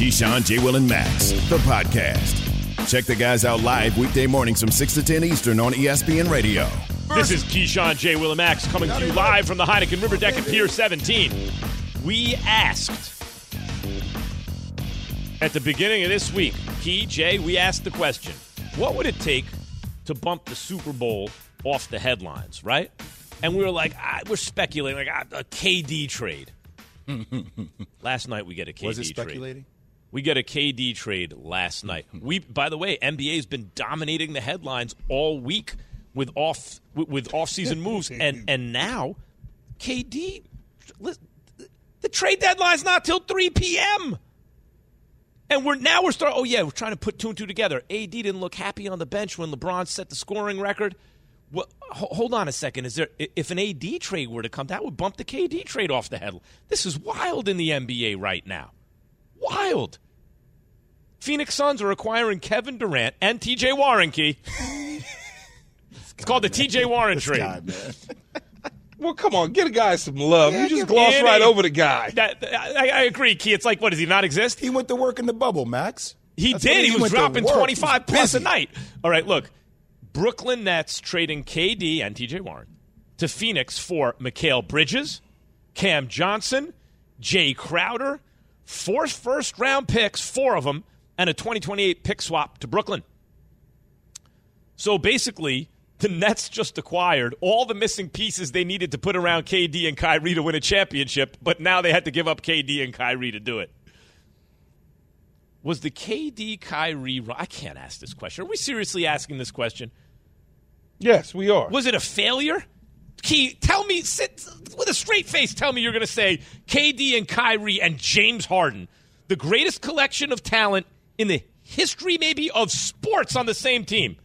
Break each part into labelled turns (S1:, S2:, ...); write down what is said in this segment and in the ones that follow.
S1: Keyshawn, J. Will, and Max, the podcast. Check the guys out live weekday mornings from 6 to 10 Eastern on ESPN Radio.
S2: This is Keyshawn, J. Will, and Max coming to you live from the Heineken River Deck at Pier 17. We asked at the beginning of this week, Key, Jay, we asked the question what would it take to bump the Super Bowl off the headlines, right? And we were like, ah, we're speculating, like ah, a KD trade. Last night we get a KD trade.
S3: Was it
S2: trade. We get a KD trade last night. Mm-hmm. We, by the way, NBA's been dominating the headlines all week with off with, with off season moves, and and now KD, the trade deadline's not till three p.m. And we're now we're starting. Oh yeah, we're trying to put two and two together. AD didn't look happy on the bench when LeBron set the scoring record. Well, ho- hold on a second. Is there if an AD trade were to come, that would bump the KD trade off the head. This is wild in the NBA right now. Wild. Phoenix Suns are acquiring Kevin Durant and TJ Warren Key. it's called the TJ Warren trade.
S3: God, man.
S4: Well, come on, get a guy some love.
S3: Yeah,
S4: you just
S3: give-
S4: gloss
S2: In
S4: right over the guy.
S2: That, I, I agree, Key. It's like, what does he not exist?
S3: He went to work in the bubble, Max.
S2: He
S3: That's
S2: did.
S3: what
S2: He, was dropping 25
S3: He
S2: plus a night. All right, look. Brooklyn Nets trading KD and TJ Warren to Phoenix for Mikal Bridges, Cam Johnson, Jae Crowder, four first round picks, four of them, and a 2028 pick swap to Brooklyn. So basically, the Nets just acquired all the missing pieces they needed to put around KD and Kyrie to win a championship, but now they had to give up KD and Kyrie to do it. Was the KD Kyrie? I can't ask this question. Are we seriously asking this question?
S4: Yes, we are.
S2: Was it a failure? Key, tell me, sit with a straight face. Tell me you're going to say KD and Kyrie and James Harden, the greatest collection of talent in the history, maybe of sports, on the same team,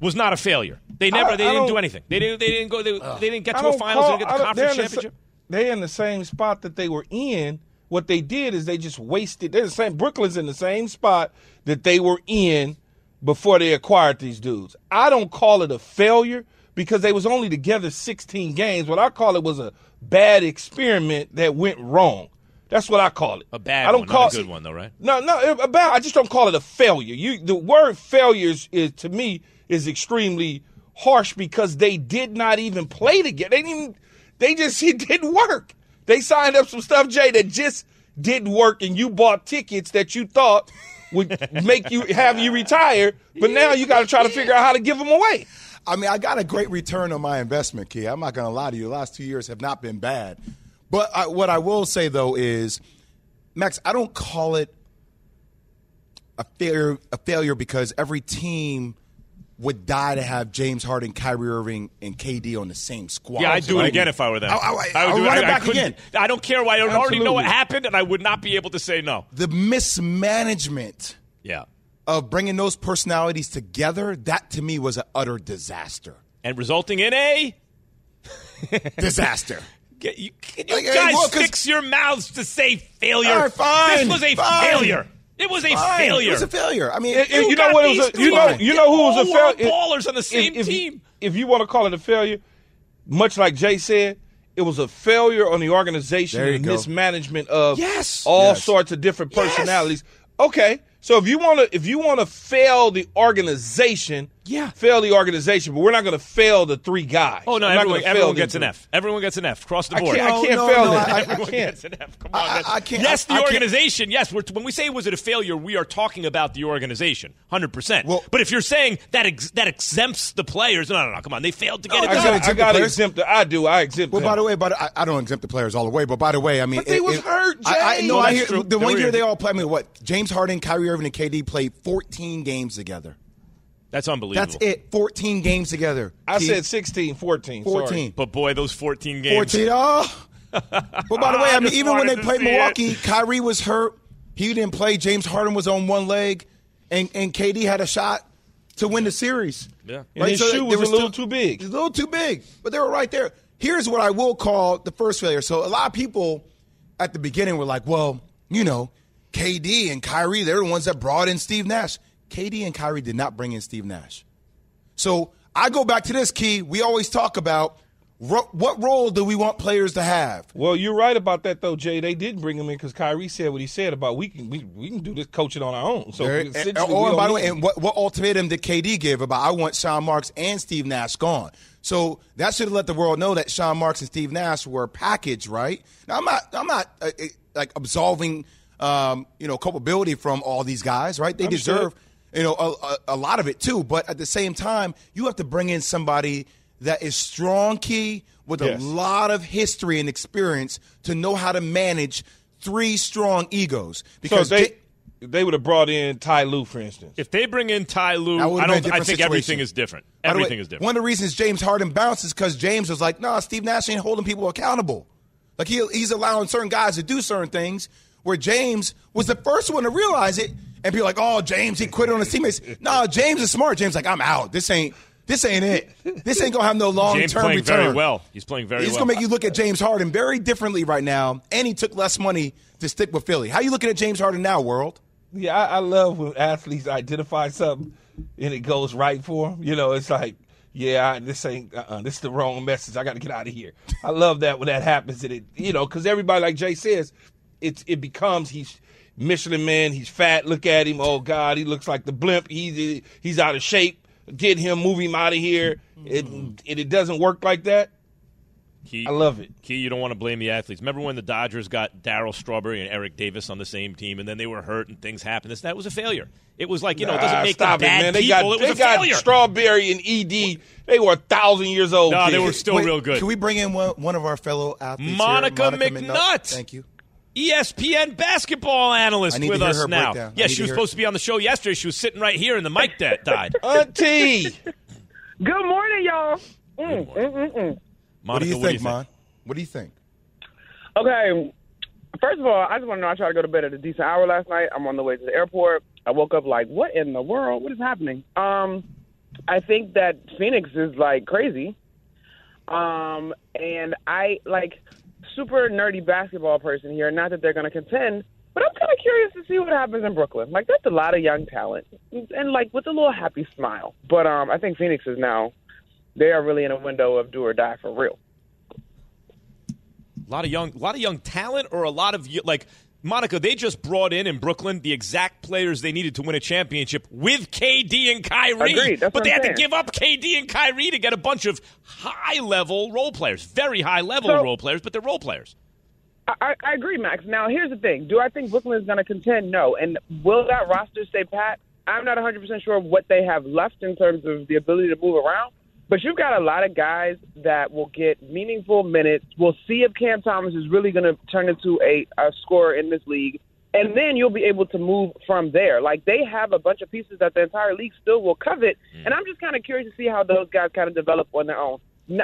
S2: was not a failure. They never,
S4: I-
S2: they
S4: I
S2: didn't do anything. They didn't, they didn't go. They, they didn't get to a finals.
S4: call-
S2: they didn't get the conference
S4: in the
S2: championship.
S4: They're in the same spot that they were in. What they did is they just wasted. They're the same. Brooklyn's in the same spot that they were in before they acquired these dudes. I don't call it a failure because they was only together 16 games. What I call it was a bad experiment that went wrong. That's what I call it.
S2: A bad
S4: I don't
S2: one,
S4: call
S2: not a good one, though, right?
S4: No, no, a bad. I just don't call it a failure. You, the word failures is to me is extremely harsh because they did not even play together. They didn't. Even, they just it didn't work. They signed up some stuff, Jay, that just didn't work, and you bought tickets that you thought would make you have you retire, but now you got to try to figure out how to give them away.
S3: I mean, I got a great return on my investment, Key. I'm not going to lie to you. The last two years have not been bad. But I, what I will say, though, is, Max, I don't call it a failure, a failure because every team would die to have James Harden, Kyrie Irving, and KD on the same squad.
S2: Yeah, I'd do it again if I were them.
S3: I, I,
S2: would
S3: I'll
S2: do
S3: run it
S2: I- I
S3: back again.
S2: I don't care why. I already know what happened, and I would not be able to say no.
S3: The mismanagement
S2: Yeah.
S3: Of bringing those personalities together, that to me was an utter disaster.
S2: And resulting in a
S3: Disaster.
S2: Get, you, can you
S3: Like, hey,
S2: guys
S3: well, 'cause-
S2: fix your mouths to say failure?
S3: All right, fine,
S2: This was a
S3: fine.
S2: failure. It was a
S3: Fine.
S2: failure.
S3: It was a failure. I mean,
S4: And- and
S2: You
S4: you know what? It was a, you know, you know who was a failure?
S2: ballers on the same
S4: if, if
S2: team.
S4: You, if you want to call it a failure, much like Jay said, it was a failure on the organization
S3: There
S4: and
S3: go.
S4: mismanagement of
S2: Yes.
S4: all
S3: Yes.
S4: sorts of different
S2: Yes.
S4: personalities. Okay, so if you want to, if you want to fail the organization,
S2: Yeah.
S4: fail the organization, but we're not going to fail the three guys.
S2: Oh no!
S4: We're not
S2: Everyone,
S4: gonna fail
S2: everyone gets an. F. Everyone gets an F across the
S4: I
S2: board.
S4: can't, I can't
S3: no,
S4: fail
S3: no,
S4: them.
S3: I- I
S4: I can't.
S2: gets an F. Come on,
S3: I-
S2: guys.
S3: I can't-
S2: Yes,
S3: I-
S2: the
S3: I can't-
S2: organization. Yes, we're, when we say was it a failure, we are talking about the organization, hundred percent.
S3: Well-
S2: but if you're saying that ex- that exempts the players, no, no, no, come on, they failed to get
S3: No,
S2: it
S3: it
S4: I
S2: done.
S4: got, I
S3: exempt the
S4: got to
S3: players.
S4: exempt. The, I do. I exempt.
S3: Well,
S4: them.
S3: by the way, but I, I don't exempt the players all the way. But by the way, I mean,
S4: But they was hurt,
S3: I, I
S4: Jay.
S3: know.
S2: Well,
S3: I hear the one year they all played. I mean, what? James Harden, Kyrie Irving, and KD played 14 games together.
S2: That's unbelievable.
S3: That's it. 14 games together.
S4: I
S3: Key.
S4: said 16, 14. sorry.
S3: 14.
S2: But boy, those 14 games.
S3: 14. Oh. but by the way, I mean, even when they played
S2: see it.
S3: Milwaukee, Kyrie was hurt. He didn't play. James Harden was on one leg, and, and KD had a shot to win the series.
S2: Yeah.
S4: And his shoe
S3: they
S4: was
S3: were
S4: a little too big.
S3: A little too big, but they were right there. Here's what I will call the first failure. So a lot of people at the beginning were like, well, you know, KD and Kyrie, they're the ones that brought in Steve Nash. KD and Kyrie did not bring in Steve Nash. So I go back to this key. We always talk about ro- what role do we want players to have?
S4: Well, you're right about that though, Jay. They didn't bring him in because Kyrie said what he said about we can we, we can do this coaching on our own. So
S3: Very- and,
S4: essentially,
S3: oh, and by the way, and what, what ultimatum did KD give about I want Sean Marks and Steve Nash gone? So that should have let the world know that Sean Marks and Steve Nash were a package, right? Now I'm not I'm not uh, like absolving um, you know culpability from all these guys, right? They
S4: Understood.
S3: deserve you know a, a, a lot of it too, but at the same time, you have to bring in somebody that is strong key with
S4: Yes.
S3: a lot of history and experience to know how to manage three strong egos
S4: so
S3: because
S4: they
S3: J-
S4: they would have brought in Ty Lue, for instance.
S2: If they bring in Ty Lue, I don't. I
S3: different
S2: think everything is different.
S3: By the way,
S2: Everything is different.
S3: One of the reasons James Harden bounced is because James was like, "Nah, Steve Nash ain't holding people accountable. Like he, he's allowing certain guys to do certain things." Where James was the first one to realize it, and people like, "Oh, James, he quit on his teammates." nah, James is smart. James like, "I'm out. This ain't this ain't it. This ain't gonna have no long
S2: James
S3: term
S2: playing
S3: return."
S2: very well. He's playing very well.
S3: He's
S2: well.
S3: gonna make you look at James Harden very differently right now, and he took less money to stick with Philly. How you looking at James Harden now, world?
S4: Yeah, I, I love when athletes identify something and it goes right for them. You know, it's like, yeah, I, this ain't, uh-uh, this is the wrong message. I got to get out of here. I love that when that happens. And it, you know, because everybody, like Jay says, it's it becomes he's Michelin man. He's fat. Look at him. Oh God, he looks like the blimp. He's he's out of shape. Get him, move him out of here. It, it it doesn't work like that.
S2: Key,
S4: I love it.
S2: Key, you don't want to blame the athletes. Remember when the Dodgers got Darryl Strawberry and Eric Davis on the same team, and then they were hurt and things happened. This that was a failure. It was like you know, it doesn't make
S4: stop
S2: them bad
S4: it, man. They
S2: people.
S4: got
S2: it was
S4: they
S2: a
S4: got
S2: failure.
S4: Strawberry and Ed. They were a thousand years old.
S2: No, they were still
S3: Wait,
S2: real good.
S3: Can we bring in one, one of our fellow athletes? here?
S2: Monica
S3: McNutt.
S2: McNutt.
S3: Thank you.
S2: ESPN basketball analyst
S3: I need to
S2: with
S3: hear
S2: us
S3: her
S2: now.
S3: breakdown. I
S2: Yes,
S3: need
S2: she was
S3: hear-
S2: supposed to be on the show yesterday. She was sitting right here, and the mic that died.
S4: Auntie.
S5: Good morning, y'all. Mm, mm, mm, mm.
S3: What do you
S2: Monica,
S3: think, Mon? What do you think?
S5: Okay, first of all, I just want to know I tried to go to bed at a decent hour last night. I'm on the way to the airport. I woke up like, what in the world? What is happening? Um, I think that Phoenix is like crazy. Um, and I like super nerdy basketball person here. Not that they're going to contend, but I'm kind of curious to see what happens in Brooklyn. Like that's a lot of young talent, and like with a little happy smile. But um, I think Phoenix is now they are really in a window of do or die for real.
S2: A lot of young, a lot of young talent, or a lot of like Monica. They just brought in in Brooklyn the exact players they needed to win a championship with KD and Kyrie.
S5: Agreed.
S2: But they
S5: I'm
S2: had
S5: saying.
S2: to give up KD and Kyrie to get a bunch of high level role players, very high level
S5: So-
S2: role players, but they're role players.
S5: I, I I agree, Max. Now, here's the thing. Do I think Brooklyn is going to contend? No. And will that roster stay pat? I'm not 100% sure what they have left in terms of the ability to move around. But you've got a lot of guys that will get meaningful minutes. We'll see if Cam Thomas is really going to turn into a, a scorer in this league. And then you'll be able to move from there. Like they have a bunch of pieces that the entire league still will covet. And I'm just kind of curious to see how those guys kind of develop on their own.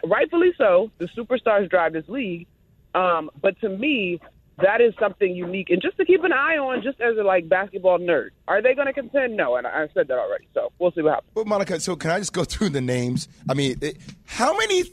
S5: Rightfully so. The superstars drive this league. Um, but to me, that is something unique, and just to keep an eye on, just as a like basketball nerd. Are they going to contend? No, and I, I said that already. So we'll see what happens.
S3: Well, Monica, so can I just go through the names? I mean, it, how many,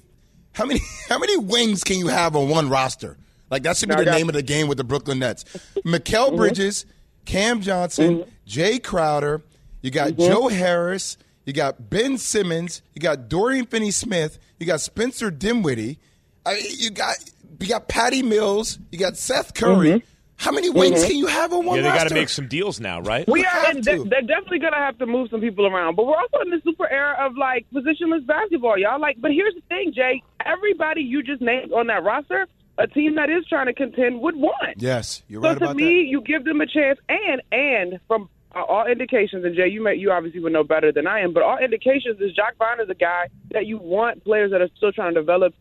S3: how many, how many wings can you have on one roster? Like that should be
S5: No, I
S3: the name of the game with the Brooklyn Nets. Mikal mm-hmm. Bridges, Cam Johnson, mm-hmm. Jae Crowder. You got mm-hmm. Joe Harris. You got Ben Simmons. You got Dorian Finney-Smith. You got Spencer Dinwiddie. I mean, you got you got Patty Mills. You got Seth Curry. How many wings can you have on one
S2: Yeah, they got to make some deals now, right?
S5: We are, and they, they're definitely going to have to move some people around. But we're also in the super era of like positionless basketball, y'all. Like, but here's the thing, Jay. Everybody you just named on that roster, a team that is trying to contend would want.
S3: Yes, you're
S5: So
S3: right So
S5: to
S3: about
S5: me,
S3: that.
S5: you give them a chance, and and from uh, all indications, and Jay, you may, you obviously would know better than I am, but all indications is Jacque Vaughn is a guy that you want players that are still trying to develop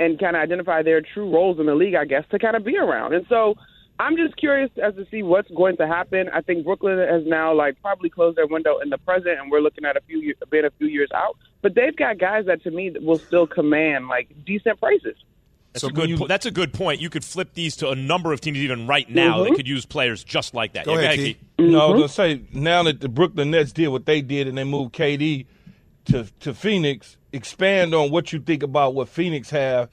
S5: and kind of identify their true roles in the league, I guess, to kind of be around. And so I'm just curious as to see what's going to happen. I think Brooklyn has now like probably closed their window in the present, and we're looking at a few years, being a few years out. But they've got guys that to me will still command like decent prices.
S2: That's,
S3: So
S2: a good
S4: you-
S2: po- that's a good point. You could flip these to a number of teams even right now mm-hmm. that could use players just like that.
S3: Go
S2: Yeah,
S3: ahead,
S2: Key.
S3: Key.
S4: No, I was mm-hmm. gonna say now that the Brooklyn Nets did what they did and they moved KD to to Phoenix, expand on what you think about what Phoenix have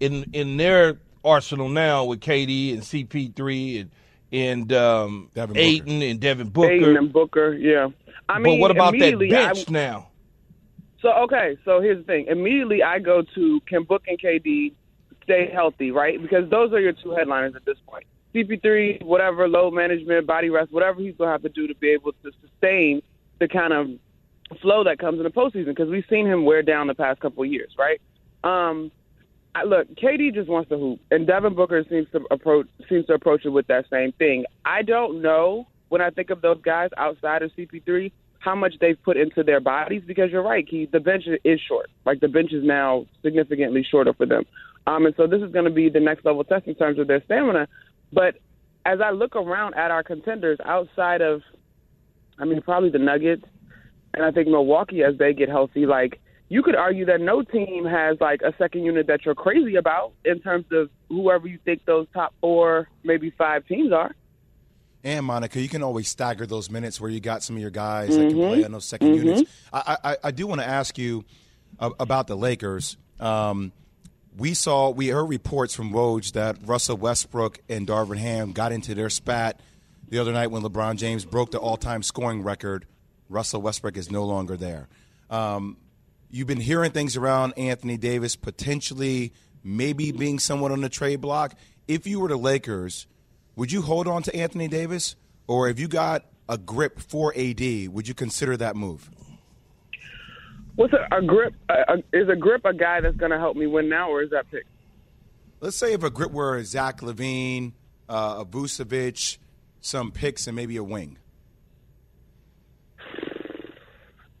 S4: in in their arsenal now with KD and CP3 and and um,
S3: Devin Booker.
S4: Ayton and Devin Booker.
S5: Ayton and Booker, yeah. I mean,
S4: but what about that
S5: immediately I-
S4: now?
S5: So okay, so here's the thing. Immediately I go to can Book and KD stay healthy, right? Because those are your two headliners at this point. CP3, whatever, load management, body rest, whatever he's gonna have to do to be able to sustain the kind of flow that comes in the postseason. Because we've seen him wear down the past couple of years, right? Um, I, look, KD just wants to hoop, and Devin Booker seems to approach seems to approach it with that same thing. I don't know when I think of those guys outside of CP3 how much they've put into their bodies because you're right, Keith. The bench is short. Like the bench is now significantly shorter for them, um, and so this is going to be the next level test in terms of their stamina. But as I look around at our contenders outside of, I mean, probably the Nuggets, and I think Milwaukee as they get healthy, like you could argue that no team has like a second unit that you're crazy about in terms of whoever you think those top four, maybe five teams are.
S3: And Monica, you can always stagger those minutes where you got some of your guys that can mm-hmm. play on those 2nd mm-hmm. units. I, I, I do want to ask you uh, about the Lakers. Um, we saw, we heard reports from Woj that Russell Westbrook and Darvin Ham got into their spat the other night when LeBron James broke the all-time scoring record. Russell Westbrook is no longer there. Um, you've been hearing things around Anthony Davis potentially maybe being somewhat on the trade block. If you were the Lakers, would you hold on to Anthony Davis, or if you got a grip for AD, would you consider that move?
S5: What's a, a grip? A, a, is a grip a guy that's going to help me win now, or is that pick?
S3: Let's say if a grip were Zach LaVine, uh, a Vucevic, some picks, and maybe a wing.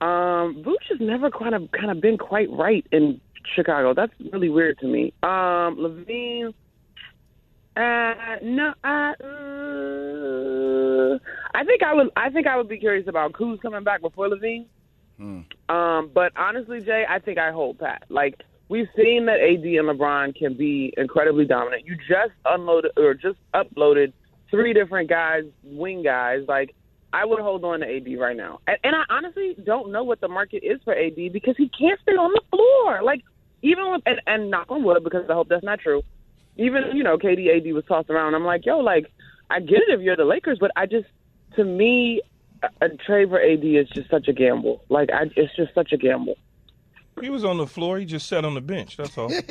S5: Um, Vooch has never kind of kind of been quite right in Chicago. That's really weird to me. Um, LaVine, uh, no, I, uh, I think I would. I think I would be curious about who's coming back before LaVine. Um, but honestly, Jay, I think I hold pat. Like we've seen that AD and LeBron can be incredibly dominant. You just unloaded or just uploaded three different guys, wing guys. Like I would hold on to AD right now. And, and I honestly don't know what the market is for AD because he can't stay on the floor. Like even with and, and knock on wood because I hope that's not true. Even you know, KD AD was tossed around. I'm like, yo, like I get it if you're the Lakers, but I just to me a, a trade for AD is just such a gamble. Like I, it's just such a gamble.
S4: He was on the floor. He just sat on the bench. That's all.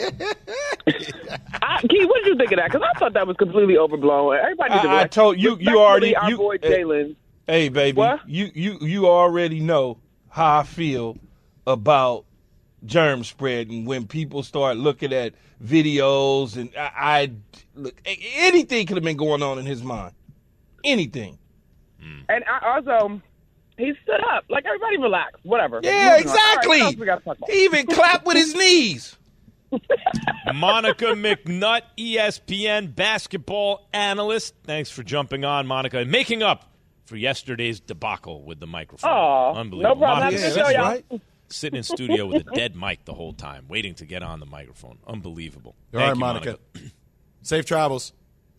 S5: I, Key, what did you think of that? Because I thought that was completely overblown. Everybody,
S4: I- I told you- you already-
S5: Our
S4: you-
S5: boy
S4: eh,
S5: Jalen.
S4: Hey, baby,
S5: What?
S4: you you you already know how I feel about germ spreading when people start looking at videos and I, I look anything could have been going on in his mind. Anything. Hmm.
S5: And I also, he stood up. Like everybody, relax. Whatever.
S4: Yeah,
S5: Moving on. All right,
S4: exactly.
S5: what else we gotta talk about?
S4: He even clapped with his knees.
S2: Monica McNutt, ESPN basketball analyst. Thanks for jumping on, Monica, and making up for yesterday's debacle with the microphone.
S5: Aw,
S2: Unbelievable.
S5: no problem.
S2: Monica
S5: Happy to
S2: sitting, sitting in studio with a dead mic the whole time, waiting to get on the microphone. Unbelievable.
S3: All
S2: Thank
S3: right,
S2: you,
S3: Monica. Safe travels.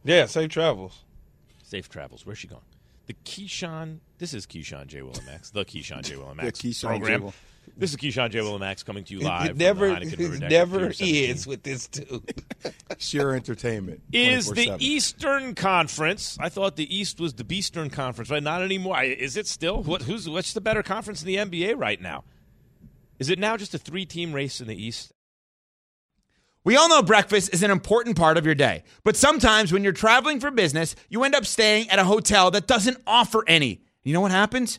S4: Yeah, safe travels.
S2: Safe travels. Where's she going? The Keyshawn. This is Keyshawn J. Willimax. The Keyshawn J. Willimax
S3: Keyshawn J.
S2: program.
S3: Will.
S2: This is Keyshawn J. Willimax coming to you live.
S4: It never,
S2: from the
S4: it never is with this dude.
S3: Sheer entertainment.
S2: is the
S3: 24/7.
S2: Eastern Conference. I thought the East was the Beastern Conference, right? Not anymore. Is it still? What? Who's? What's the better conference in the NBA right now? Is it now just a three-team race in the East?
S6: We all know breakfast is an important part of your day, but sometimes when you're traveling for business, you end up staying at a hotel that doesn't offer any. You know what happens?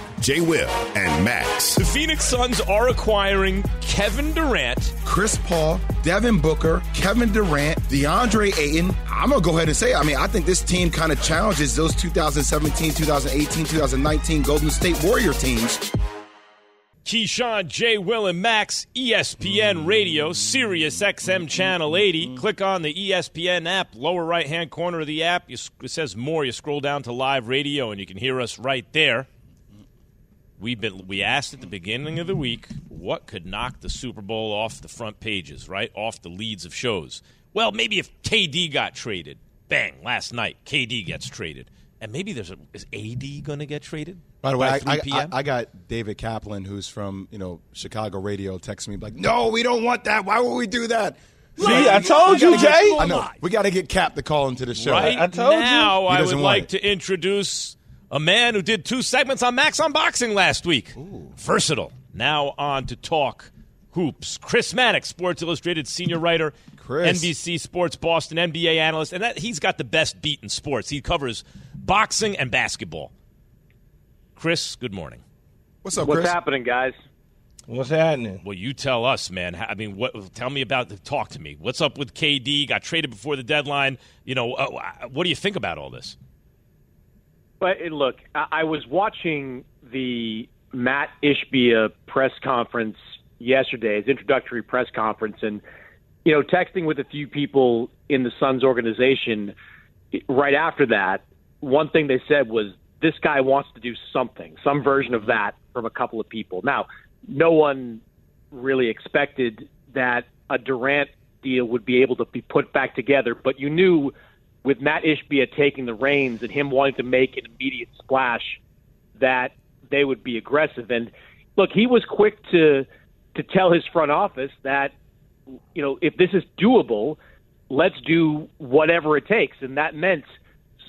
S1: J. Will, and Max.
S2: The Phoenix Suns are acquiring Kevin Durant.
S3: Chris Paul, Devin Booker, Kevin Durant, DeAndre Ayton. I'm going to go ahead and say, I mean, I think this team kind of challenges those 2017, 2018, 2019 Golden State Warrior teams.
S2: Keyshawn, J. Will, and Max, ESPN Radio, Sirius XM Channel 80. Click on the ESPN app, lower right hand corner of the app. You, it says more. You scroll down to live radio, and you can hear us right there. We've been we asked at the beginning of the week what could knock the Super Bowl off the front pages, right off the leads of shows. Well, maybe if KD got traded, bang! Last night, KD gets traded, and maybe there's a is AD going to get traded?
S3: By the way, I,
S2: 3
S3: I,
S2: p.m.?
S3: I, I got David Kaplan, who's from you know Chicago radio, texting me like, "No, we don't want that. Why would we do that?"
S4: See, I told you,
S3: gotta get-
S4: Jay.
S3: I know. We got to get Cap to call into the show.
S2: Right
S4: I told
S2: now,
S3: He
S2: I would like
S3: it.
S2: to introduce a man who did two segments on Max Unboxing last week. Versatile. Now on to talk hoops. Chris Mannix, Sports Illustrated senior writer,
S3: Chris.
S2: NBC Sports Boston NBA analyst, and that he's got the best beat in sports. He covers boxing and basketball. Chris, good morning.
S3: What's up,
S7: What's
S3: Chris?
S7: happening, guys?
S4: What's happening?
S2: Well, you tell us, man. I mean, what? Tell me about. The, talk to me. What's up with KD? Got traded before the deadline. You know, uh, what do you think about all this?
S7: But uh, look, I, I was watching the Mat Ishbia press conference yesterday, his introductory press conference, and you know, texting with a few people in the Suns organization. Right after that, one thing they said was, "This guy wants to do something, some version of that from a couple of people." Now, no one really expected that a Durant deal would be able to be put back together, but you knew with Mat Ishbia taking the reins and him wanting to make an immediate splash that they would be aggressive. And look, he was quick to to tell his front office that you know if this is doable, let's do whatever it takes, and that meant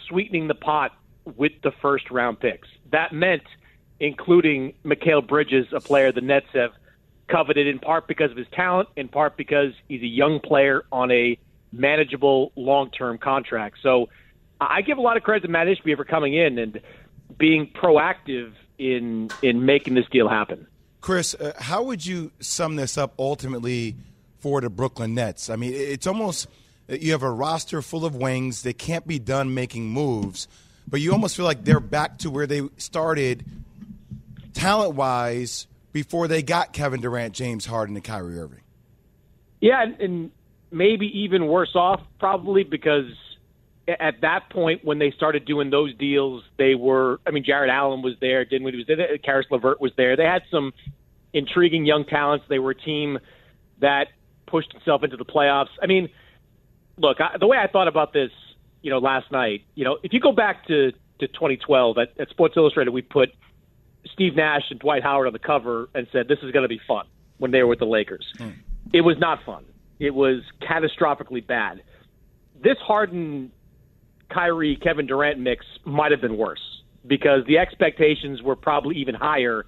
S7: sweetening the pot with the first round picks. That meant including Mikal Bridges, a player the Nets have coveted in part because of his talent, in part because he's a young player on a manageable long-term contract. So I give a lot of credit to Mat Ishbia for coming in and being proactive in in making this deal happen.
S3: Chris, uh, how would you sum this up ultimately for the Brooklyn Nets? I mean, it's almost you have a roster full of wings. They can't be done making moves, but you almost feel like they're back to where they started talent wise before they got Kevin Durant, James Harden, and Kyrie Irving.
S7: Yeah, and, and maybe even worse off, probably because at that point when they started doing those deals, they were. I mean, Jarrett Allen was there, didn't Dinwiddie was there, Caris LeVert was there. They had some intriguing young talents. They were a team that pushed itself into the playoffs. I mean, look, I, the way I thought about this, you know, last night, you know, if you go back to to 2012 at, at Sports Illustrated, we put Steve Nash and Dwight Howard on the cover and said this is going to be fun when they were with the Lakers. Hmm. It was not fun. It was catastrophically bad. This Harden, Kyrie, Kevin Durant mix might have been worse because the expectations were probably even higher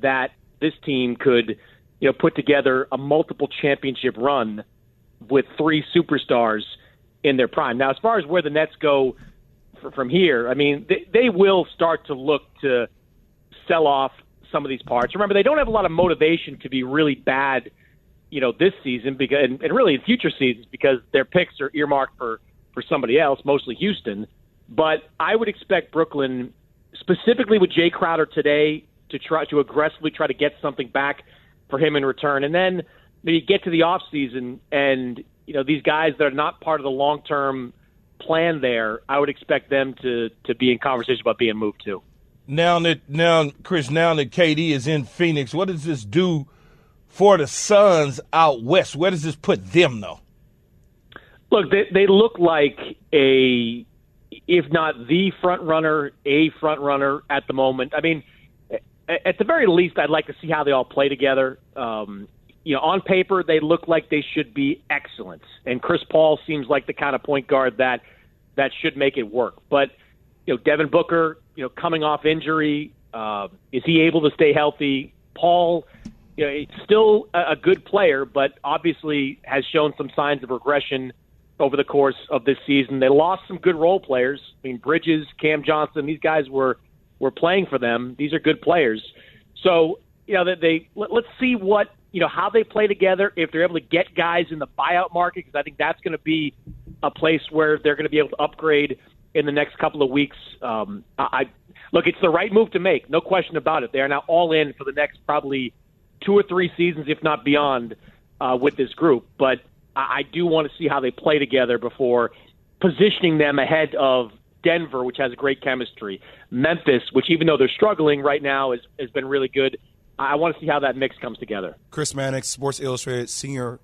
S7: that this team could, you know, put together a multiple championship run with three superstars in their prime. Now, as far as where the Nets go from here, I mean, they, they will start to look to sell off some of these parts. Remember, they don't have a lot of motivation to be really bad, you know, this season because, and, and really in future seasons because their picks are earmarked for for somebody else, mostly Houston. But I would expect Brooklyn, specifically with Jae Crowder today, to try to aggressively try to get something back for him in return, and then maybe get to the off season and you know these guys that are not part of the long term plan there. I would expect them to to be in conversation about being moved too.
S4: Now that now, Chris, now that KD is in Phoenix, what does this do for the Suns out west? Where does this put them, though?
S7: Look, they, they look like a, if not the front runner, a front runner at the moment. I mean, at the very least, I'd like to see how they all play together. Um, you know, on paper, they look like they should be excellent, and Chris Paul seems like the kind of point guard that that should make it work. But you know, Devin Booker, you know, coming off injury, uh, is he able to stay healthy? Paul, you know, still a, good player, but obviously has shown some signs of regression over the course of this season. They lost some good role players. I mean, Bridges, Cam Johnson, these guys were were playing for them. These are good players. So, you know, that they let, let's see what you know how they play together. If they're able to get guys in the buyout market, because I think that's going to be a place where they're going to be able to upgrade in the next couple of weeks. Um, I look, it's the right move to make, no question about it. They are now all in for the next probably two or three seasons, if not beyond, uh, with this group. But I, I do want to see how they play together before positioning them ahead of Denver, which has great chemistry, Memphis, which even though they're struggling right now, has, has been really good. I want to see how that mix comes together.
S3: Chris Mannix, Sports Illustrated senior.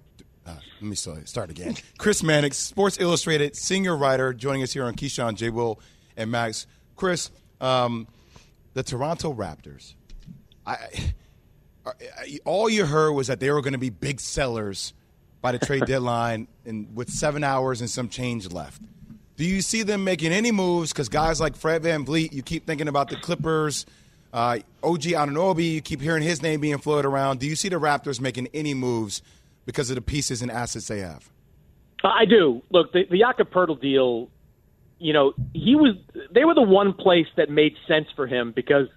S3: Uh, let me start again. Chris Mannix, Sports Illustrated senior writer, joining us here on Keyshawn, J. Will, and Max. Chris, um, the Toronto Raptors. I, all you heard was that they were going to be big sellers by the trade deadline, and with seven hours and some change left. Do you see them making any moves? Because guys like Fred VanVleet, you keep thinking about the Clippers. Uh, OG Anunoby, you keep hearing his name being floated around. Do you see the Raptors making any moves because of the pieces and assets they have?
S7: I do. Look, the, the Jakob Poeltl deal, you know, he was. They were the one place that made sense for him because,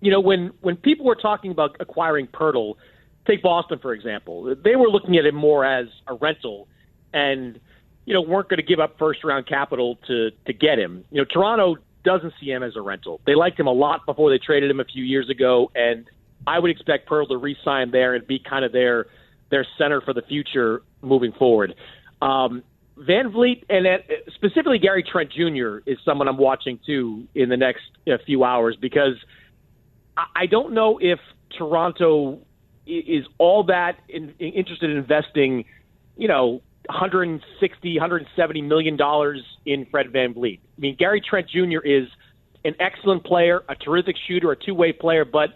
S7: you know, when when people were talking about acquiring Poeltl, take Boston for example, they were looking at it more as a rental, and you know, weren't going to give up first round capital to to get him. You know, Toronto doesn't see him as a rental. They liked him a lot before they traded him a few years ago, and I would expect Poeltl to re-sign there and be kind of their their center for the future moving forward. Um, VanVleet and uh, specifically Gary Trent Jr. is someone I'm watching too in the next uh, few hours because I don't know if Toronto is all that in, interested in investing, you know, 160, 170 million dollars in Fred Van VanVleet. I mean, Gary Trent Jr. is an excellent player, a terrific shooter, a two-way player, but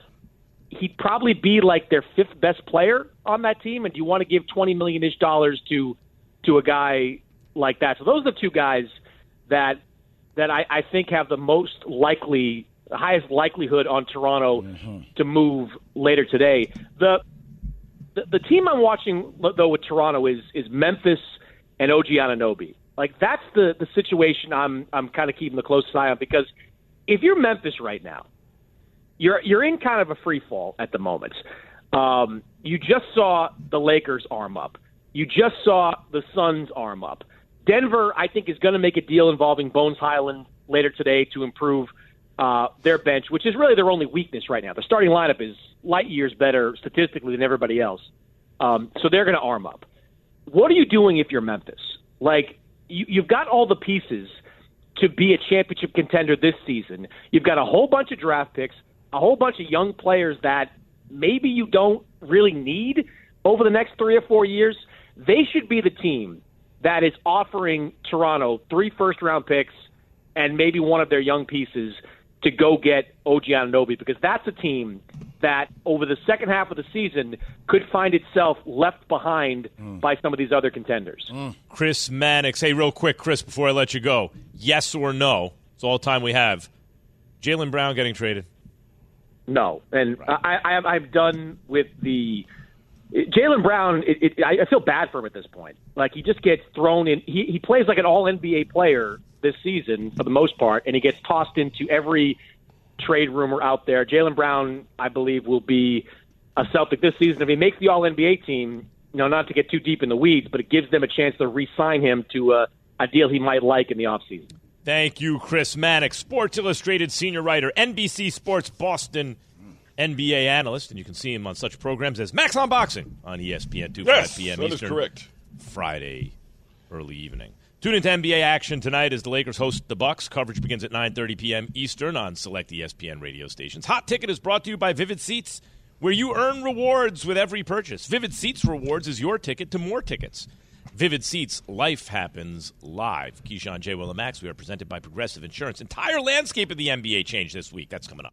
S7: he'd probably be like their fifth best player on that team. And do you want to give 20 million ish dollars to to a guy like that? So those are the two guys that that I, I think have the most likely, the highest likelihood on Toronto mm-hmm. to move later today. The the, the team I'm watching though with Toronto is is Memphis and OG Anunoby. Like that's the the situation I'm I'm kind of keeping the close eye on because if you're Memphis right now, you're you're in kind of a free fall at the moment. Um, you just saw the Lakers arm up. You just saw the Suns arm up. Denver, I think, is going to make a deal involving Bones Hyland later today to improve uh, their bench, which is really their only weakness right now. The starting lineup is light years better statistically than everybody else. Um, so they're going to arm up. What are you doing if you're Memphis? Like, you, you've got all the pieces to be a championship contender this season. You've got a whole bunch of draft picks, a whole bunch of young players that maybe you don't really need over the next three or four years. They should be the team that is offering Toronto three first round picks and maybe one of their young pieces to go get OG Anunoby because that's a team that over the second half of the season could find itself left behind mm. by some of these other contenders. Mm.
S2: Chris Mannix, hey, real quick, Chris, before I let you go, yes or no? It's all the time we have. Jaylen Brown getting traded?
S7: No, and I, I, I'm done with the Jaylen Brown. It, it, I feel bad for him at this point. Like he just gets thrown in. He, he plays like an All NBA player this season for the most part, and he gets tossed into every trade rumor out there. Jaylen Brown, I believe, will be a Celtic this season. If he makes the All NBA team, you know, not to get too deep in the weeds, but it gives them a chance to re-sign him to a, a deal he might like in the offseason.
S2: Thank you, Chris Mannix, Sports Illustrated senior writer, NBC Sports Boston NBA analyst, and you can see him on such programs as Max Unboxing on ESPN 2
S4: yes,
S2: 5 p.m.
S4: that
S2: Eastern.
S4: Is correct.
S2: Friday, early evening. Tune into NBA action tonight as the Lakers host the Bucks. Coverage begins at 9:30 p.m. Eastern on select ESPN radio stations. Hot Ticket is brought to you by Vivid Seats, where you earn rewards with every purchase. Vivid Seats rewards is your ticket to more tickets. Vivid Seats, life happens live. Keyshawn J. Will and Max, we are presented by Progressive Insurance. Entire landscape of the NBA changed this week. That's coming up.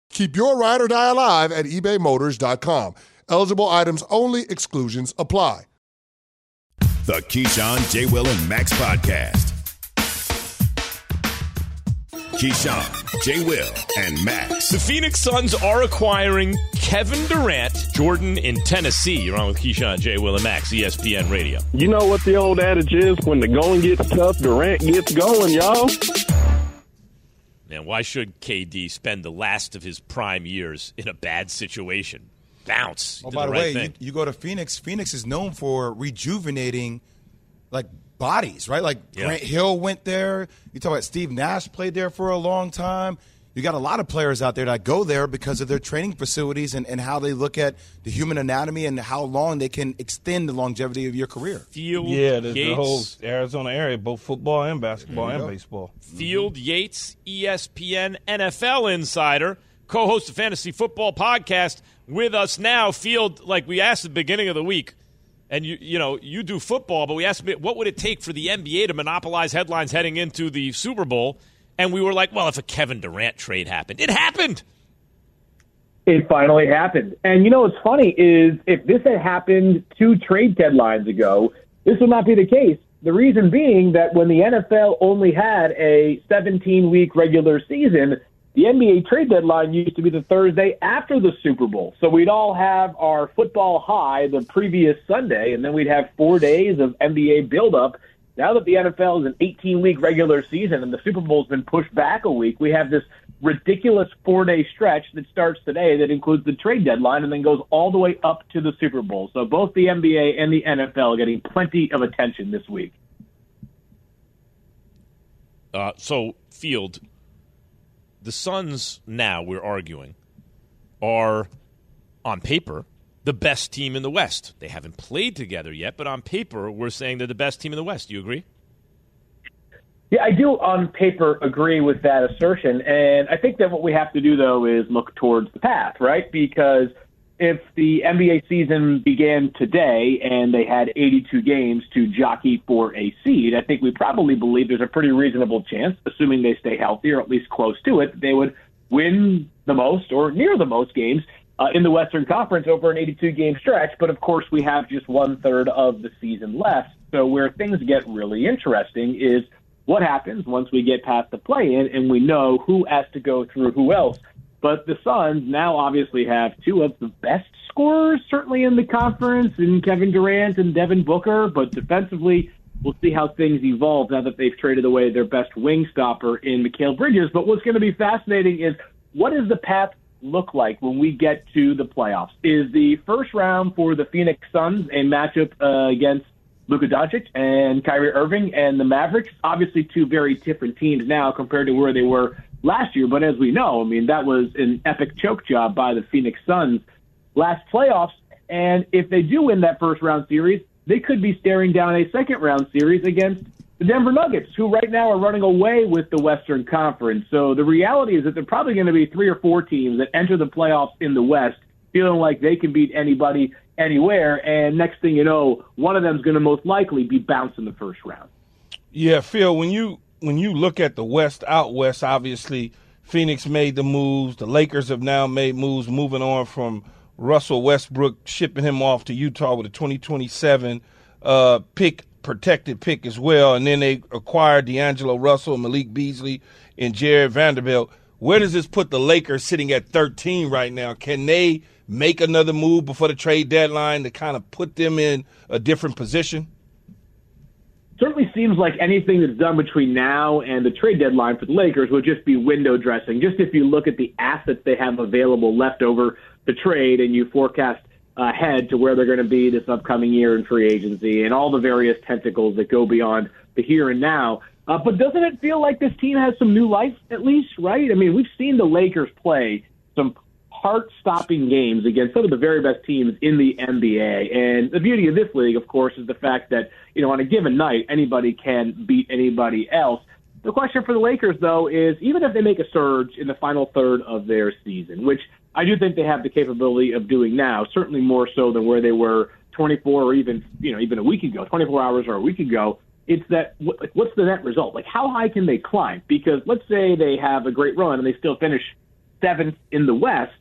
S8: Keep your ride or die alive at ebaymotors.com. Eligible items only, exclusions apply.
S1: The Keyshawn, J. Will, and Max podcast. Keyshawn, J. Will, and Max.
S2: The Phoenix Suns are acquiring Kevin Durant, Jordan in Tennessee. You're on with Keyshawn, J. Will, and Max, ESPN Radio.
S9: You know what the old adage is? When the going gets tough, Durant gets going, y'all.
S2: Man, why should KD spend the last of his prime years in a bad situation? Bounce.
S3: Oh, by the,
S2: right
S3: way, you, you go to Phoenix. Phoenix is known for rejuvenating, like bodies, right? Like
S2: Yeah.
S3: Grant Hill went there. You talk about Steve Nash played there for a long time. You got a lot of players out there that go there because of their training facilities and, and how they look at the human anatomy and how long they can extend the longevity of your career.
S2: Field
S4: Yeah, there's
S2: Yates,
S4: the whole Arizona area, both football and basketball and baseball.
S2: Field Yates, E ESPN NFL insider, co-host of Fantasy Football Podcast, with us now. Field, like we asked at the beginning of the week, and you you know you do football, but we asked what would it take for the NBA to monopolize headlines heading into the Super Bowl, and we were like, well, if a Kevin Durant trade happened, it happened.
S10: It finally happened. And you know what's funny is if this had happened two trade deadlines ago, this would not be the case. The reason being that when the NFL only had a 17 week regular season, the NBA trade deadline used to be the Thursday after the Super Bowl. So we'd all have our football high the previous Sunday, and then we'd have four days of NBA buildup. Now that the NFL is an 18 week regular season and the Super Bowl's been pushed back a week, we have this ridiculous four day stretch that starts today that includes the trade deadline and then goes all the way up to the Super Bowl. So both the NBA and the NFL are getting plenty of attention this week.
S2: Uh, so, Field, the Suns now, we're arguing, are on paper the best team in the West. They haven't played together yet, but on paper, we're saying they're the best team in the West. Do you agree?
S10: Yeah, I do on paper agree with that assertion. And I think that what we have to do, though, is look towards the path, right? Because if the NBA season began today and they had 82 games to jockey for a seed, I think we probably believe there's a pretty reasonable chance, assuming they stay healthy or at least close to it, they would win the most or near the most games uh, in the Western Conference over an 82 game stretch. But of course, we have just one third of the season left. So where things get really interesting is what happens once we get past the play in and we know who has to go through who else. But the Suns now obviously have two of the best scorers, certainly in the conference, in Kevin Durant and Devin Booker. But defensively, we'll see how things evolve now that they've traded away their best wing stopper in Mikal Bridges. But what's going to be fascinating is what is the path look like when we get to the playoffs? Is the first round for the Phoenix Suns a matchup uh, against Luka Doncic and Kyrie Irving and the Mavericks? Obviously, two very different teams now compared to where they were last year. But as we know, I mean, that was an epic choke job by the Phoenix Suns last playoffs. And if they do win that first round series, they could be staring down a second round series against the Denver Nuggets, who right now are running away with the Western Conference. So the reality is that there are probably going to be three or four teams that enter the playoffs in the West feeling like they can beat anybody anywhere. And next thing you know, one of them is going to most likely be bounced in the first round.
S4: Yeah, Field, when you when you look at the West out West, obviously Phoenix made the moves. The Lakers have now made moves, moving on from Russell Westbrook, shipping him off to Utah with a 2027 uh, pick, protected pick as well. And then they acquired D'Angelo Russell, Malik Beasley, and Jarred Vanderbilt. Where does this put the Lakers sitting at 13 right now? Can they make another move before the trade deadline to kind of put them in a different position?
S10: certainly seems like anything that's done between now and the trade deadline for the Lakers would just be window dressing. Just if you look at the assets they have available left over the trade and you forecast ahead to where they're going to be this upcoming year in free agency and all the various tentacles that go beyond the here and now. Uh, but doesn't it feel like this team has some new life at least, right? I mean, we've seen the Lakers play some heart-stopping games against some of the very best teams in the NBA. And the beauty of this league, of course, is the fact that you know on a given night anybody can beat anybody else. The question for the Lakers, though, is even if they make a surge in the final third of their season, which I do think they have the capability of doing now, certainly more so than where they were 24 or even you know even a week ago, 24 hours or a week ago. It's that like, what's the net result? Like how high can they climb? Because let's say they have a great run and they still finish seventh in the West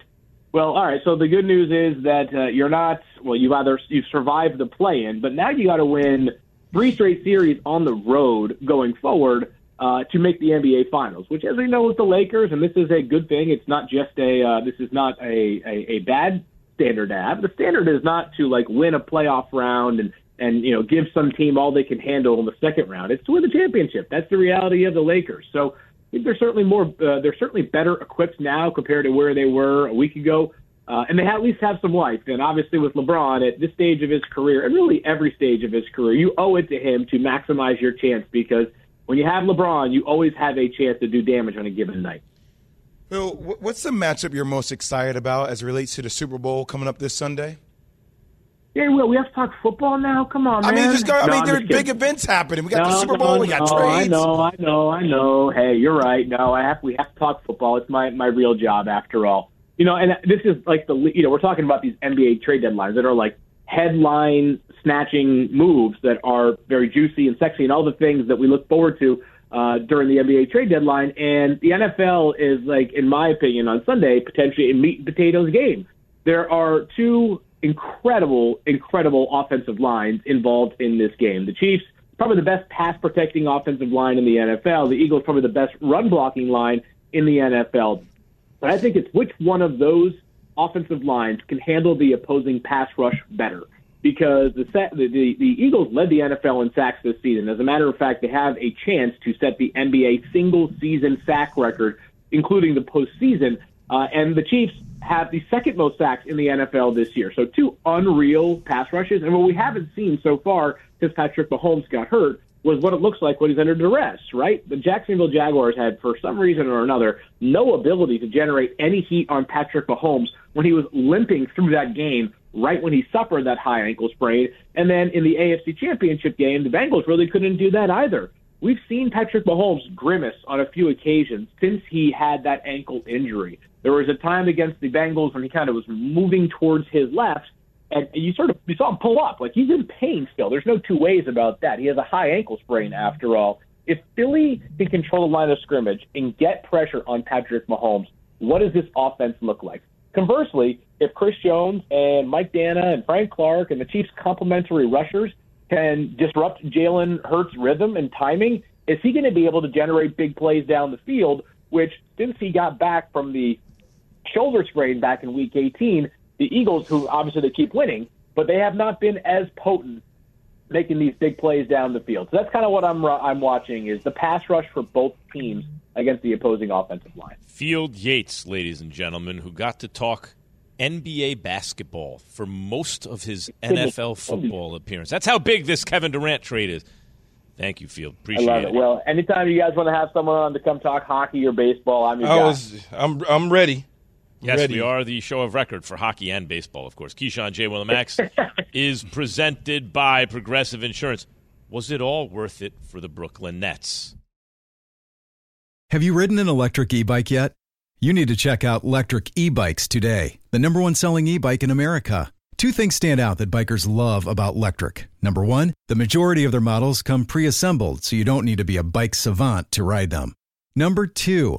S10: well, all right. So the good news is that uh, you're not. Well, you've either you've survived the play-in, but now you got to win three straight series on the road going forward uh, to make the NBA Finals. Which, as we know, with the Lakers, and this is a good thing. It's not just a. Uh, this is not a, a a bad standard to have. The standard is not to like win a playoff round and and you know give some team all they can handle in the second round. It's to win the championship. That's the reality of the Lakers. So they're certainly more uh, they're certainly better equipped now compared to where they were a week ago. Uh, and they at least have some life. And obviously, with LeBron at this stage of his career, and really every stage of his career, you owe it to him to maximize your chance because when you have LeBron, you always have a chance to do damage on a given night.
S3: Bill, what's the matchup you're most excited about as it relates to the Super Bowl coming up this Sunday?
S10: Yeah, well, we have to talk football now. Come on, man.
S3: I mean, just go, I
S10: no,
S3: mean, there's big events happening. We got
S10: no,
S3: the Super
S10: no,
S3: Bowl. we got
S10: no,
S3: trades.
S10: I know, I know, I know. Hey, you're right. No, I have. We have to talk football. It's my my real job, after all. You know, and this is like the you know we're talking about these NBA trade deadlines that are like headline snatching moves that are very juicy and sexy and all the things that we look forward to uh, during the NBA trade deadline. And the NFL is like, in my opinion, on Sunday potentially a meat and potatoes game. There are two incredible, incredible offensive lines involved in this game. The Chiefs, probably the best pass protecting offensive line in the NFL. The Eagles, probably the best run blocking line in the NFL. But I think it's which one of those offensive lines can handle the opposing pass rush better. Because the, the, the Eagles led the NFL in sacks this season. As a matter of fact, they have a chance to set the NBA single season sack record, including the postseason. Uh, and the Chiefs have the second most sacks in the NFL this year. So two unreal pass rushes. And what we haven't seen so far since Patrick Mahomes got hurt was what it looks like when he's under duress, right? The Jacksonville Jaguars had, for some reason or another, no ability to generate any heat on Patrick Mahomes when he was limping through that game right when he suffered that high ankle sprain. And then in the AFC Championship game, the Bengals really couldn't do that either. We've seen Patrick Mahomes grimace on a few occasions since he had that ankle injury. There was a time against the Bengals when he kind of was moving towards his left, and you sort of you saw him pull up like he's in pain still. There's no two ways about that. He has a high ankle sprain after all. If Philly can control the line of scrimmage and get pressure on Patrick Mahomes, what does this offense look like? Conversely, if Chris Jones and Mike Danna and Frank Clark and the Chiefs' complementary rushers can disrupt Jalen Hurts' rhythm and timing, is he going to be able to generate big plays down the field? Which, since he got back from the shoulder sprain back in Week 18, the Eagles, who obviously they keep winning, but they have not been as potent making these big plays down the field. So that's kind of what I'm I'm watching is the pass rush for both teams against the opposing offensive line.
S2: Field Yates, ladies and gentlemen, who got to talk NBA basketball for most of his NFL football appearance. That's how big this Kevin Durant trade is. Thank you, Field. Appreciate
S10: I love it. Well, anytime you guys want to have someone on to come talk hockey or baseball, I'm your
S4: I
S10: guy.
S4: was, I'm, I'm ready.
S2: Yes,
S4: Ready.
S2: we are the show of record for hockey and baseball, of course. Keyshawn J. Will and Max is presented by Progressive Insurance. Was it all worth it for the Brooklyn Nets?
S11: Have you ridden an electric e bike yet? You need to check out Lectric E Bikes today, the number one selling e bike in America. Two things stand out that bikers love about Lectric. Number one, the majority of their models come pre assembled, so you don't need to be a bike savant to ride them. Number two,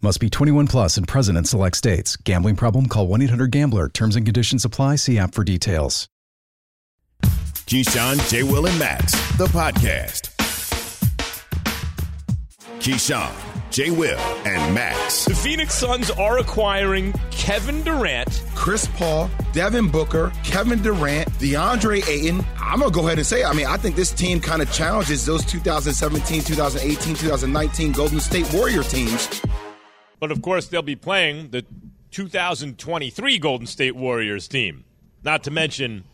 S11: Must be 21 plus and present in select states. Gambling problem? Call 1 800 Gambler. Terms and conditions apply. See app for details.
S1: Keyshawn, J. Will, and Max, the podcast. Keyshawn, J. Will, and Max.
S2: The Phoenix Suns are acquiring Kevin Durant.
S3: Chris Paul, Devin Booker, Kevin Durant, DeAndre Ayton. I'm going to go ahead and say, I mean, I think this team kind of challenges those 2017, 2018, 2019 Golden State Warrior teams.
S2: But of course, they'll be playing the 2023 Golden State Warriors team. Not to mention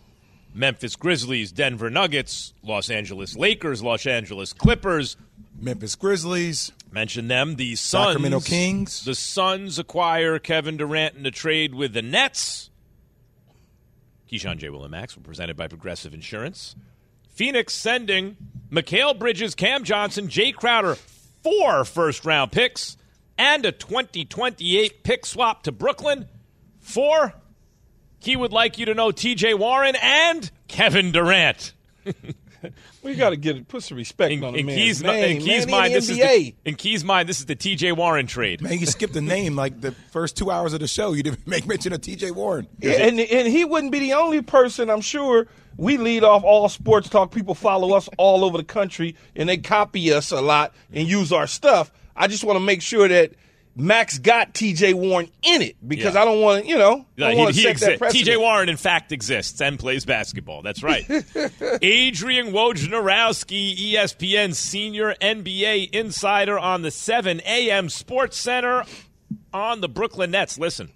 S2: Memphis Grizzlies, Denver Nuggets, Los Angeles Lakers, Los Angeles Clippers,
S3: Memphis Grizzlies.
S2: Mention them. The Suns.
S3: Sacramento Kings.
S2: The Suns acquire Kevin Durant in a trade with the Nets. Keyshawn J. Will and Max were presented by Progressive Insurance. Phoenix sending Mikal Bridges, Cam Johnson, Jae Crowder, four first round picks, and a 2028 pick swap to Brooklyn. Four. He would like you to know TJ Warren and Kevin Durant.
S4: We got to get it. Put some respect
S2: In,
S4: on the
S2: in
S4: man's
S2: Key's,
S4: name.
S2: in Key's
S4: man.
S2: mind,
S4: He
S2: this
S4: in
S2: is
S4: the
S2: the, in Key's mind, this is the TJ Warren trade.
S3: Man, you skipped the name like the first two hours of the show. You didn't make mention of TJ Warren.
S4: Yeah, and and he wouldn't be the only person. I'm sure we lead off all sports talk. People follow us all over the country, and they copy us a lot and use our stuff. I just want to make sure that Max got T.J. Warren in it because
S2: Yeah.
S4: I don't want to, you know,
S2: Yeah, he,
S4: want to
S2: he
S4: set that
S2: exi- TJ Warren, in fact, exists and plays basketball. That's right. Adrian Wojnarowski, ESPN senior NBA insider on the 7 a.m. Sports Center on the Brooklyn Nets. Listen.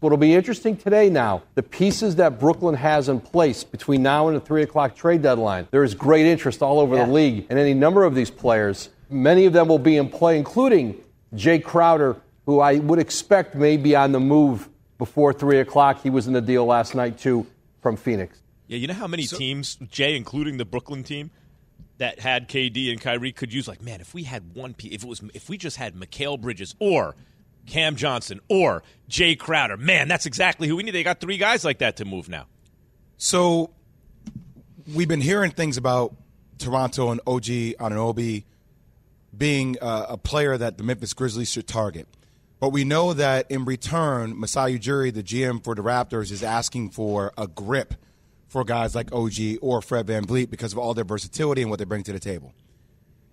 S12: What'll be interesting today now, the pieces that Brooklyn has in place between now and the 3 o'clock trade deadline. There is great interest all over the league in any number of these players. Many of them will be in play, including Jae Crowder, who I would expect may be on the move before 3 o'clock. He was in the deal last night, too, from Phoenix.
S2: Yeah, you know how many teams, Jay, including the Brooklyn team, that had KD and Kyrie could use like, man, if we had one piece, if it was, if we just had Mikal Bridges or Cam Johnson or Jae Crowder, man, that's exactly who we need. They got three guys like that to move now.
S3: So we've been hearing things about Toronto and OG Anunoby being uh, a player that the Memphis Grizzlies should target. But we know that in return, Masai Ujiri, the GM for the Raptors, is asking for a grip for guys like OG or Fred VanVleet because of all their versatility and what they bring to the table.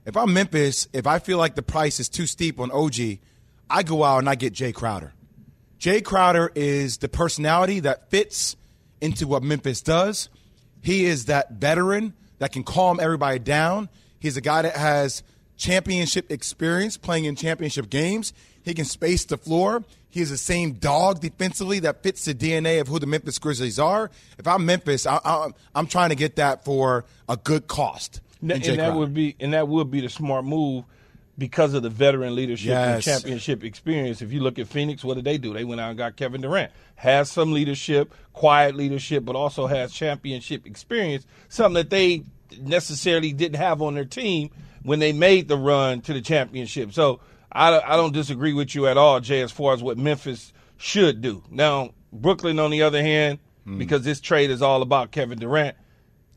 S3: If I'm Memphis, if I feel like the price is too steep on OG, I go out and I get Jae Crowder. Jae Crowder is the personality that fits into what Memphis does. He is that veteran that can calm everybody down. He's a guy that has championship experience playing in championship games. He can space the floor. He is the same dog defensively that fits the DNA of who the Memphis Grizzlies are. If I'm Memphis, I, I, I'm trying to get that for a good cost.
S4: And, and that
S3: Crowder.
S4: would be and that would be the smart move because of the veteran leadership and championship experience. If you look at Phoenix, what did they do? They went out and got Kevin Durant. Has some leadership, quiet leadership, but also has championship experience, something that they necessarily didn't have on their team when they made the run to the championship. So I, I don't disagree with you at all, Jay, as far as what Memphis should do. Now, Brooklyn, on the other hand, hmm. because this trade is all about Kevin Durant,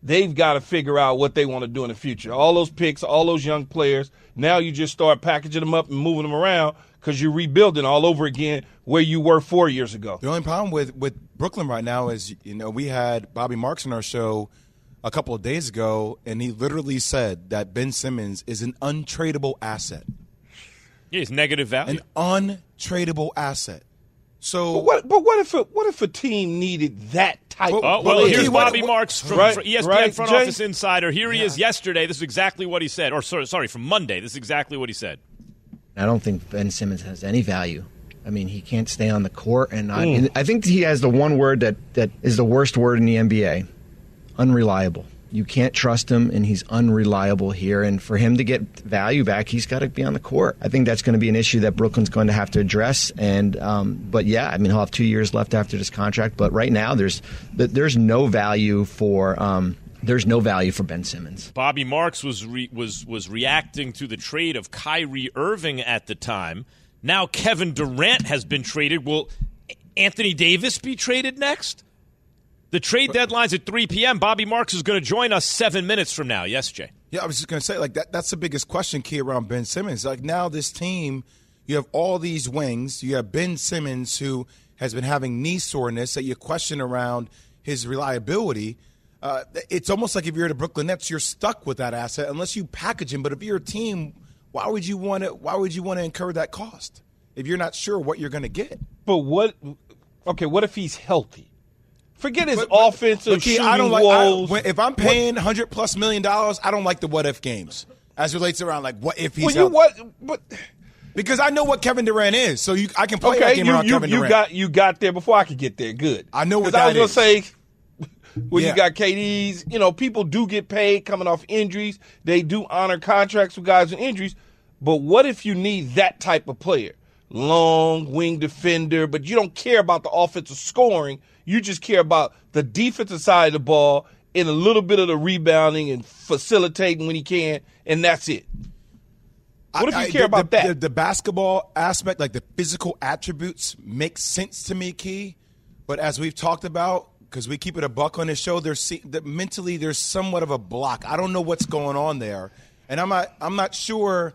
S4: they've got to figure out what they want to do in the future. All those picks, all those young players. Now you just start packaging them up and moving them around because you're rebuilding all over again where you were four years ago.
S3: The only problem with, with Brooklyn right now is, you know, we had Bobby Marks on our show a couple of days ago, and he literally said that Ben Simmons is an untradeable asset.
S2: Yeah, he's negative value.
S3: An untradeable asset. So
S4: But what? But what if? A, what if a team needed that type?
S3: Well,
S2: Oh,
S4: of
S2: well,
S4: player?
S2: here's
S3: Key, what-
S2: Bobby
S3: what-
S2: Marks from,
S4: Right,
S2: from ESPN
S4: right,
S2: Front
S4: Jay?
S2: Office Insider. Here he is yesterday. This is exactly what he said. Or sorry, sorry, from Monday. This is exactly what he said.
S13: I don't think Ben Simmons has any value. I mean, he can't stay on the court, and I,
S4: hmm.
S13: and I think he has the one word that, that is the worst word in the NBA: unreliable. You can't trust him, and he's unreliable here. And for him to get value back, he's got to be on the court. I think that's going to be an issue that Brooklyn's going to have to address. And um, but yeah, I mean, he'll have two years left after this contract. But right now, there's there's no value for um, there's no value for Ben Simmons.
S2: Bobby Marks was re- was was reacting to the trade of Kyrie Irving at the time. Now Kevin Durant has been traded. Will Anthony Davis be traded next? The trade deadline's at 3 p.m. Bobby Marks is going to join us seven minutes from now. Yes, Jay.
S3: Yeah, I was just going to say, like, that, that's the biggest question, Key, around Ben Simmons. Like, now this team, you have all these wings. You have Ben Simmons, who has been having knee soreness that you question around his reliability. Uh, it's almost like if you're at the Brooklyn Nets, you're stuck with that asset unless you package him. But if you're a team, why would you want to? Why would you want to incur that cost if you're not sure what you're going to get?
S4: But what? Okay, what if he's healthy? Forget his
S3: But- but-
S4: offensive
S3: but, Key,
S4: shooting
S3: I don't like. I,
S4: woes.
S3: when- if I'm paying hundred plus million dollars, I don't like the what if games as relates around like what if he's
S4: well, you what? But
S3: Because I know what Kevin Durant is, so you, I can play that
S4: okay,
S3: game
S4: you
S3: around
S4: you,
S3: Kevin
S4: you
S3: Durant.
S4: got you got there before I could get there. Good.
S3: I know what
S4: I was
S3: that
S4: gonna say. When
S3: Yeah.
S4: you got KDs, you know, people do get paid coming off injuries. They do honor contracts with guys with injuries. But what if you need that type of player? Long wing defender, but you don't care about the offensive scoring. You just care about the defensive side of the ball and a little bit of the rebounding and facilitating when he can, and that's it. What if you
S3: I-
S4: care
S3: the-
S4: about
S3: the,
S4: that?
S3: The, the basketball aspect, like the physical attributes, makes sense to me, Key. But as we've talked about, because we keep it a buck on this show, there's mentally there's somewhat of a block. I don't know what's going on there, and I'm not. I'm not sure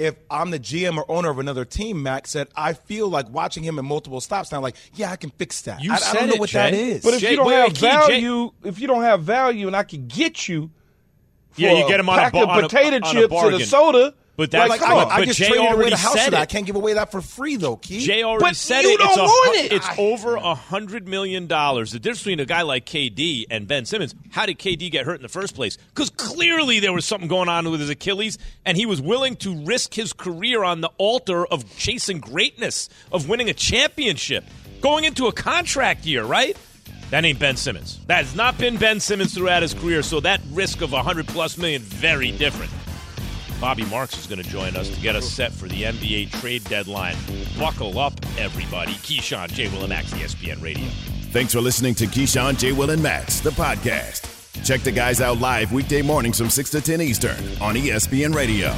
S3: if I'm the GM or owner of another team, Max, said, I feel like watching him in multiple stops now, like, yeah, I can fix that.
S2: You
S3: I, I
S2: said
S3: don't know
S2: it,
S3: what
S2: Jay.
S3: that is.
S4: But if
S2: Jay-
S4: you don't
S2: wait,
S4: have
S2: wait, Key, Jay-
S4: value, if you don't have value, and I can get you, for
S2: Yeah, you get him on a
S4: pack
S2: ba-
S4: of
S2: on a-
S4: potato
S2: on a
S4: chips and
S2: bargain.
S4: a soda.
S2: But that's-
S4: like,
S3: like,
S4: come
S3: I,
S4: on.
S3: I just
S2: Jay
S3: traded away the house
S2: said
S3: for that. I can't give away that for free, though, Key.
S2: Jay already
S4: But
S2: said
S4: you
S2: it. It's,
S4: don't
S2: a,
S4: want
S2: hu-
S4: it.
S2: it's
S4: I-
S2: over a hundred million dollars. The difference between a guy like KD and Ben Simmons. How did KD get hurt in the first place? Because clearly there was something going on with his Achilles, and he was willing to risk his career on the altar of chasing greatness, of winning a championship, going into a contract year. Right? That ain't Ben Simmons. That has not been Ben Simmons throughout his career. So that risk of a hundred plus million very different. Bobby Marks is going to join us to get us set for the NBA trade deadline. Buckle up, everybody. Keyshawn, J. Will, and Max, ESPN Radio.
S1: Thanks for listening to Keyshawn, J. Will, and Max, the podcast. Check the guys out live weekday mornings from 6 to 10 Eastern on ESPN Radio.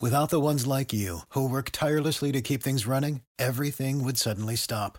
S14: Without the ones like you, who work tirelessly to keep things running, everything would suddenly stop.